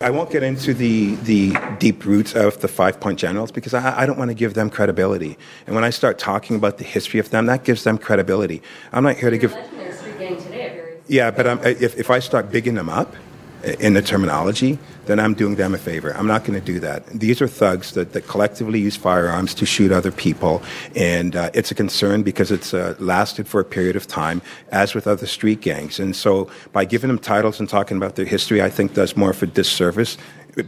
I won't get into the, the deep roots of the five point generals because I, I, don't want to give them credibility. And when I start talking about the history of them, that gives them credibility. I'm not here to give. Yeah, but I'm, if, if I start bigging them up, in the terminology, then I'm doing them a favor. I'm not going to do that. These are thugs that, that collectively use firearms to shoot other people, and uh, it's a concern because it's uh, lasted for a period of time, as with other street gangs. And so, by giving them titles and talking about their history, I think does more of a disservice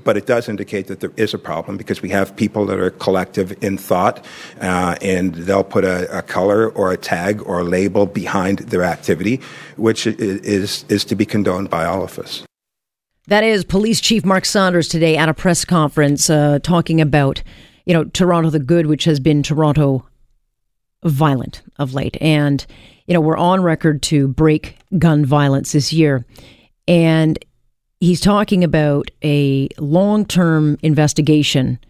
but it does indicate that there is a problem because we have people that are collective in thought uh, and they'll put a, a, color or a tag or a label behind their activity, which is, is to be condoned by all of us. That is Police Chief Mark Saunders today at a press conference uh, talking about, you know, Toronto the good, which has been Toronto violent of late. And, you know, we're on record to break gun violence this year. And he's talking about a long term investigation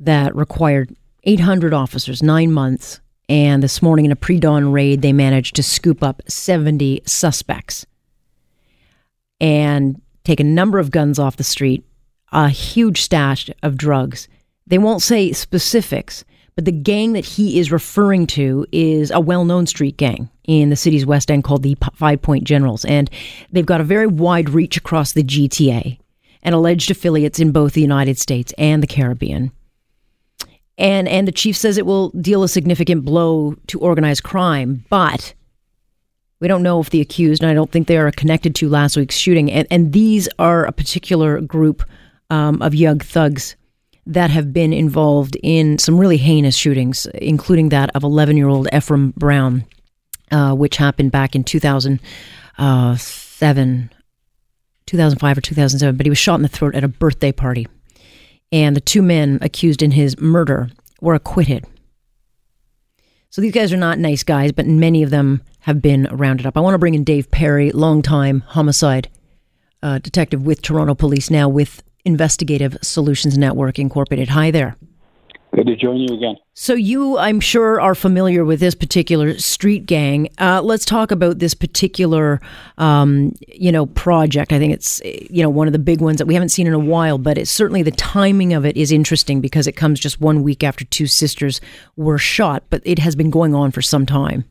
that required 800 officers, nine months. And this morning, in a pre dawn raid, they managed to scoop up 70 suspects. And take a number of guns off the street, a huge stash of drugs. They won't say specifics, but the gang that he is referring to is a well known street gang in the city's West End called the Five Point Generals. And they've got a very wide reach across the GTA and alleged affiliates in both the United States and the Caribbean. And, and the chief says it will deal a significant blow to organized crime, but we don't know if the accused, and I don't think they are connected to last week's shooting. And, and these are a particular group um, of young thugs that have been involved in some really heinous shootings, including that of 11 year old Ephraim Brown, uh, which happened back in 2007, uh, 2005 or 2007. But he was shot in the throat at a birthday party. And the two men accused in his murder were acquitted. So these guys are not nice guys, but many of them have been rounded up. I want to bring in Dave Perry, longtime homicide uh, detective with Toronto Police, now with Investigative Solutions Network Incorporated. Hi there. Good to join you again. So, you, I'm sure, are familiar with this particular street gang. Uh, let's talk about this particular, um, you know, project. I think it's, you know, one of the big ones that we haven't seen in a while. But it's certainly the timing of it is interesting because it comes just one week after two sisters were shot. But it has been going on for some time.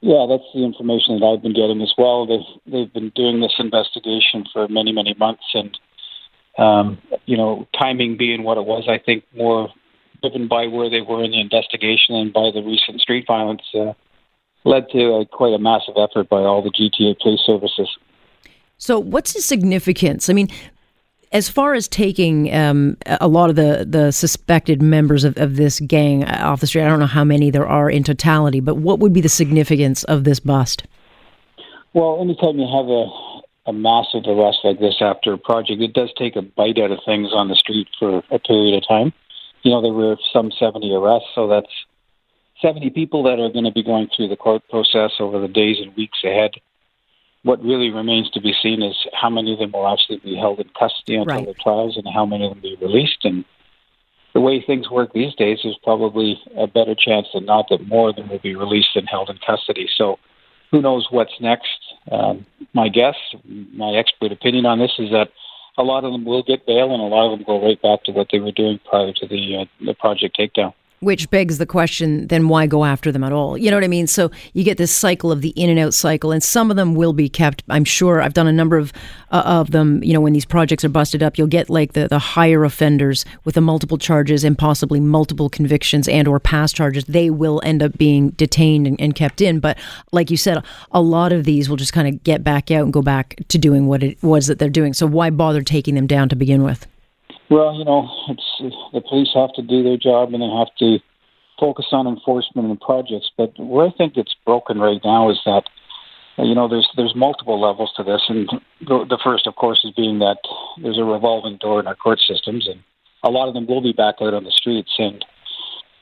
Yeah, that's the information that I've been getting as well. They've they've been doing this investigation for many many months, and um, you know, timing being what it was, I think more driven by where they were in the investigation and by the recent street violence, uh, led to a, quite a massive effort by all the GTA police services. So, what's the significance? I mean, as far as taking um, a lot of the, the suspected members of, of this gang off the street, I don't know how many there are in totality, but what would be the significance of this bust? Well, anytime you have a a massive arrest like this after a project, it does take a bite out of things on the street for a period of time. You know, there were some 70 arrests, so that's 70 people that are going to be going through the court process over the days and weeks ahead. What really remains to be seen is how many of them will actually be held in custody until right. the trials and how many of them be released. And the way things work these days, there's probably a better chance than not that more of them will be released and held in custody. So who knows what's next? Um, my guess, my expert opinion on this is that a lot of them will get bail, and a lot of them go right back to what they were doing prior to the uh, the project takedown. Which begs the question then why go after them at all? You know what I mean? So you get this cycle of the in and out cycle, and some of them will be kept. I'm sure I've done a number of uh, of them. You know, when these projects are busted up, you'll get like the, the higher offenders with the multiple charges and possibly multiple convictions and or past charges. They will end up being detained and, and kept in. But like you said, a lot of these will just kind of get back out and go back to doing what it was that they're doing. So why bother taking them down to begin with? Well, you know, it's the police have to do their job and they have to focus on enforcement and projects. But where I think it's broken right now is that you know there's there's multiple levels to this, and the, first, of course, is being that there's a revolving door in our court systems, and a lot of them will be back out on the streets. And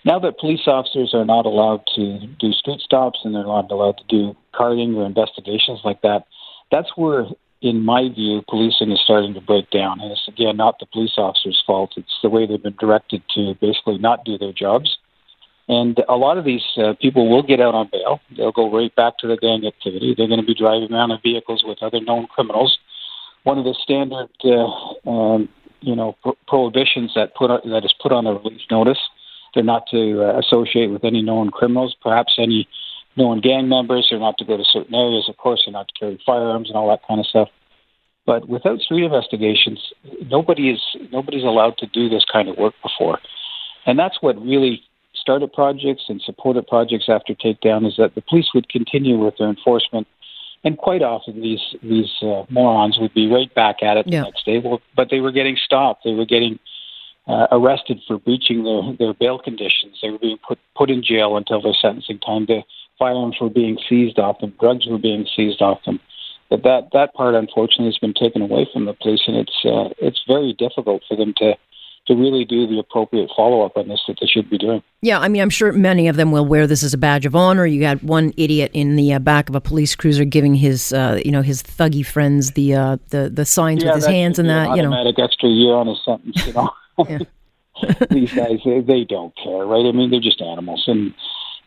now that police officers are not allowed to do street stops and they're not allowed to do carding or investigations like that, that's where, in my view, policing is starting to break down. And it's again not the police officers' fault; it's the way they've been directed to basically not do their jobs. And a lot of these uh, people will get out on bail. They'll go right back to the gang activity. They're going to be driving around in vehicles with other known criminals. One of the standard, uh, um, you know, pro- prohibitions that put that is put on a release notice. They're not to uh, associate with any known criminals, perhaps any known gang members. They're not to go to certain areas. Of course, they're not to carry firearms and all that kind of stuff. But without street investigations, nobody is nobody's allowed to do this kind of work before, and that's what really started projects and supported projects after takedown is that the police would continue with their enforcement, and quite often these these uh, morons would be right back at it the Yeah. next day. Well, but they were getting stopped. They were getting uh, arrested for breaching their, their bail conditions. They were being put put in jail until their sentencing time. The firearms were being seized off them. Drugs were being seized off them. But that that part, unfortunately, has been taken away from the police, and it's uh, it's very difficult for them to to really do the appropriate follow up on this that they should be doing. Yeah, I mean, I'm sure many of them will wear this as a badge of honor. You had one idiot in the uh, back of a police cruiser giving his, uh, you know, his thuggy friends the uh, the the signs with his hands and that. You know, automatic extra year on his sentence. You know, these guys they, they don't care, right? I mean, they're just animals, and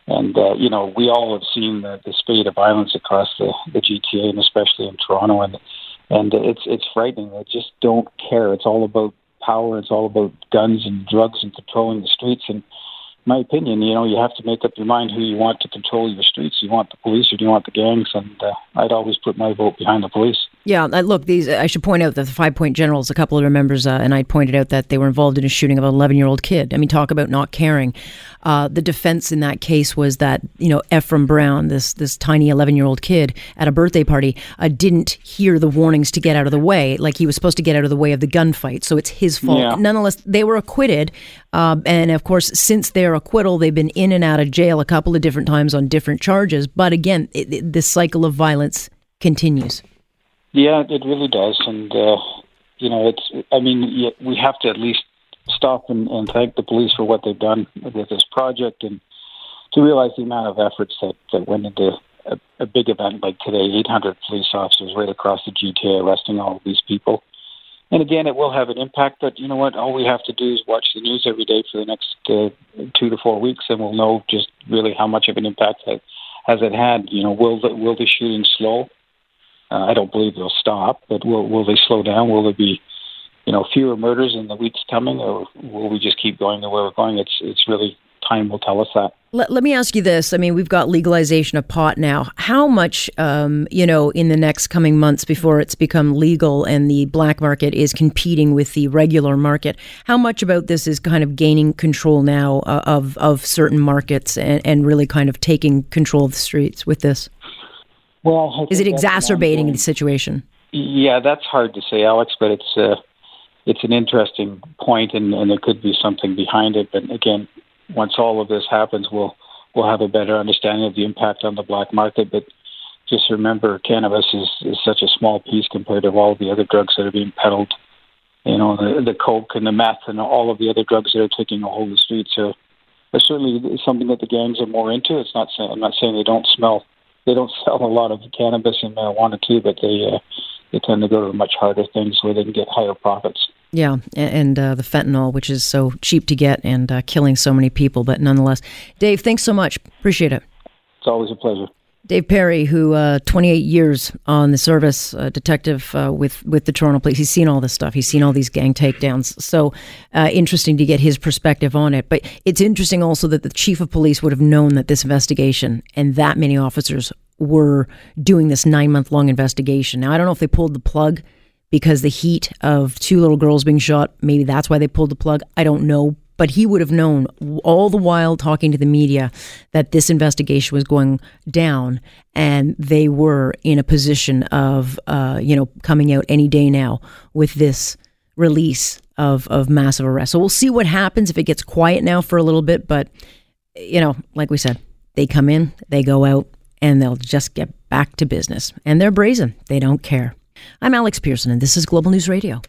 and uh, you know we all have seen the, the spate of violence across the, the GTA and especially in Toronto, and and it's it's frightening. They just don't care. It's all about power. It's all about guns and drugs and controlling the streets. And my opinion, you know, you have to make up your mind who you want to control your streets. You want the police or do you want the gangs? And uh, I'd always put my vote behind the police. Yeah, uh, look, these. I should point out that the Five Point Generals, a couple of their members, uh, and I pointed out that they were involved in a shooting of an 11 year old kid. I mean, talk about not caring. Uh, the defense in that case was that you know Ephraim Brown, this this tiny 11 year old kid at a birthday party, uh, didn't hear the warnings to get out of the way, like he was supposed to get out of the way of the gunfight. So it's his fault. Yeah. Nonetheless, they were acquitted, um, and of course, since their acquittal, they've been in and out of jail a couple of different times on different charges. But again, it, it, the cycle of violence continues. Yeah, it really does, and uh, you know, it's. I mean, we have to at least stop and, and thank the police for what they've done with this project, and to realize the amount of efforts that, that went into a, a big event like today. 800 police officers right across the GTA arresting all of these people. And again, it will have an impact, but you know what? All we have to do is watch the news every day for the next uh, two to four weeks, and we'll know just really how much of an impact that has it had. You know, will the, will the shooting slow? Uh, I don't believe they'll stop, but will will they slow down? Will there be, you know, fewer murders in the weeks coming, or will we just keep going the way we're going? It's it's really time will tell us that. Let, let me ask you this. I mean, we've got legalization of pot now. How much, um, you know, in the next coming months before it's become legal and the black market is competing with the regular market, how much about this is kind of gaining control now uh, of, of certain markets and, and really kind of taking control of the streets with this? Well, Is it think that's an exacerbating the situation? Yeah, that's hard to say, Alex, but it's uh, it's an interesting point, and, and there could be something behind it. But again, once all of this happens, we'll we'll have a better understanding of the impact on the black market. But just remember, cannabis is, is such a small piece compared to all the other drugs that are being peddled. You know, the, the coke and the meth and all of the other drugs that are taking a hold of the streets are, are certainly something that the gangs are more into. It's not I'm not saying they don't smell, they don't sell a lot of cannabis and marijuana too, but they uh, they tend to go to much harder things where they can get higher profits. Yeah, and uh, the fentanyl, which is so cheap to get and uh, killing so many people, but nonetheless. Dave, thanks so much. Appreciate it. It's always a pleasure. Dave Perry, who uh, 28 years on the service, uh, detective uh, with with the Toronto Police. He's seen all this stuff. He's seen all these gang takedowns. So uh, interesting to get his perspective on it. But it's interesting also that the chief of police would have known that this investigation and that many officers were doing this nine month long investigation. Now I don't know if they pulled the plug because the heat of two little girls being shot. Maybe that's why they pulled the plug. I don't know. But he would have known all the while talking to the media that this investigation was going down, and they were in a position of, uh, you know, coming out any day now with this release of of massive arrests. So we'll see what happens if it gets quiet now for a little bit. But you know, like we said, they come in, they go out, and they'll just get back to business. And they're brazen; they don't care. I'm Alex Pearson, and this is Global News Radio.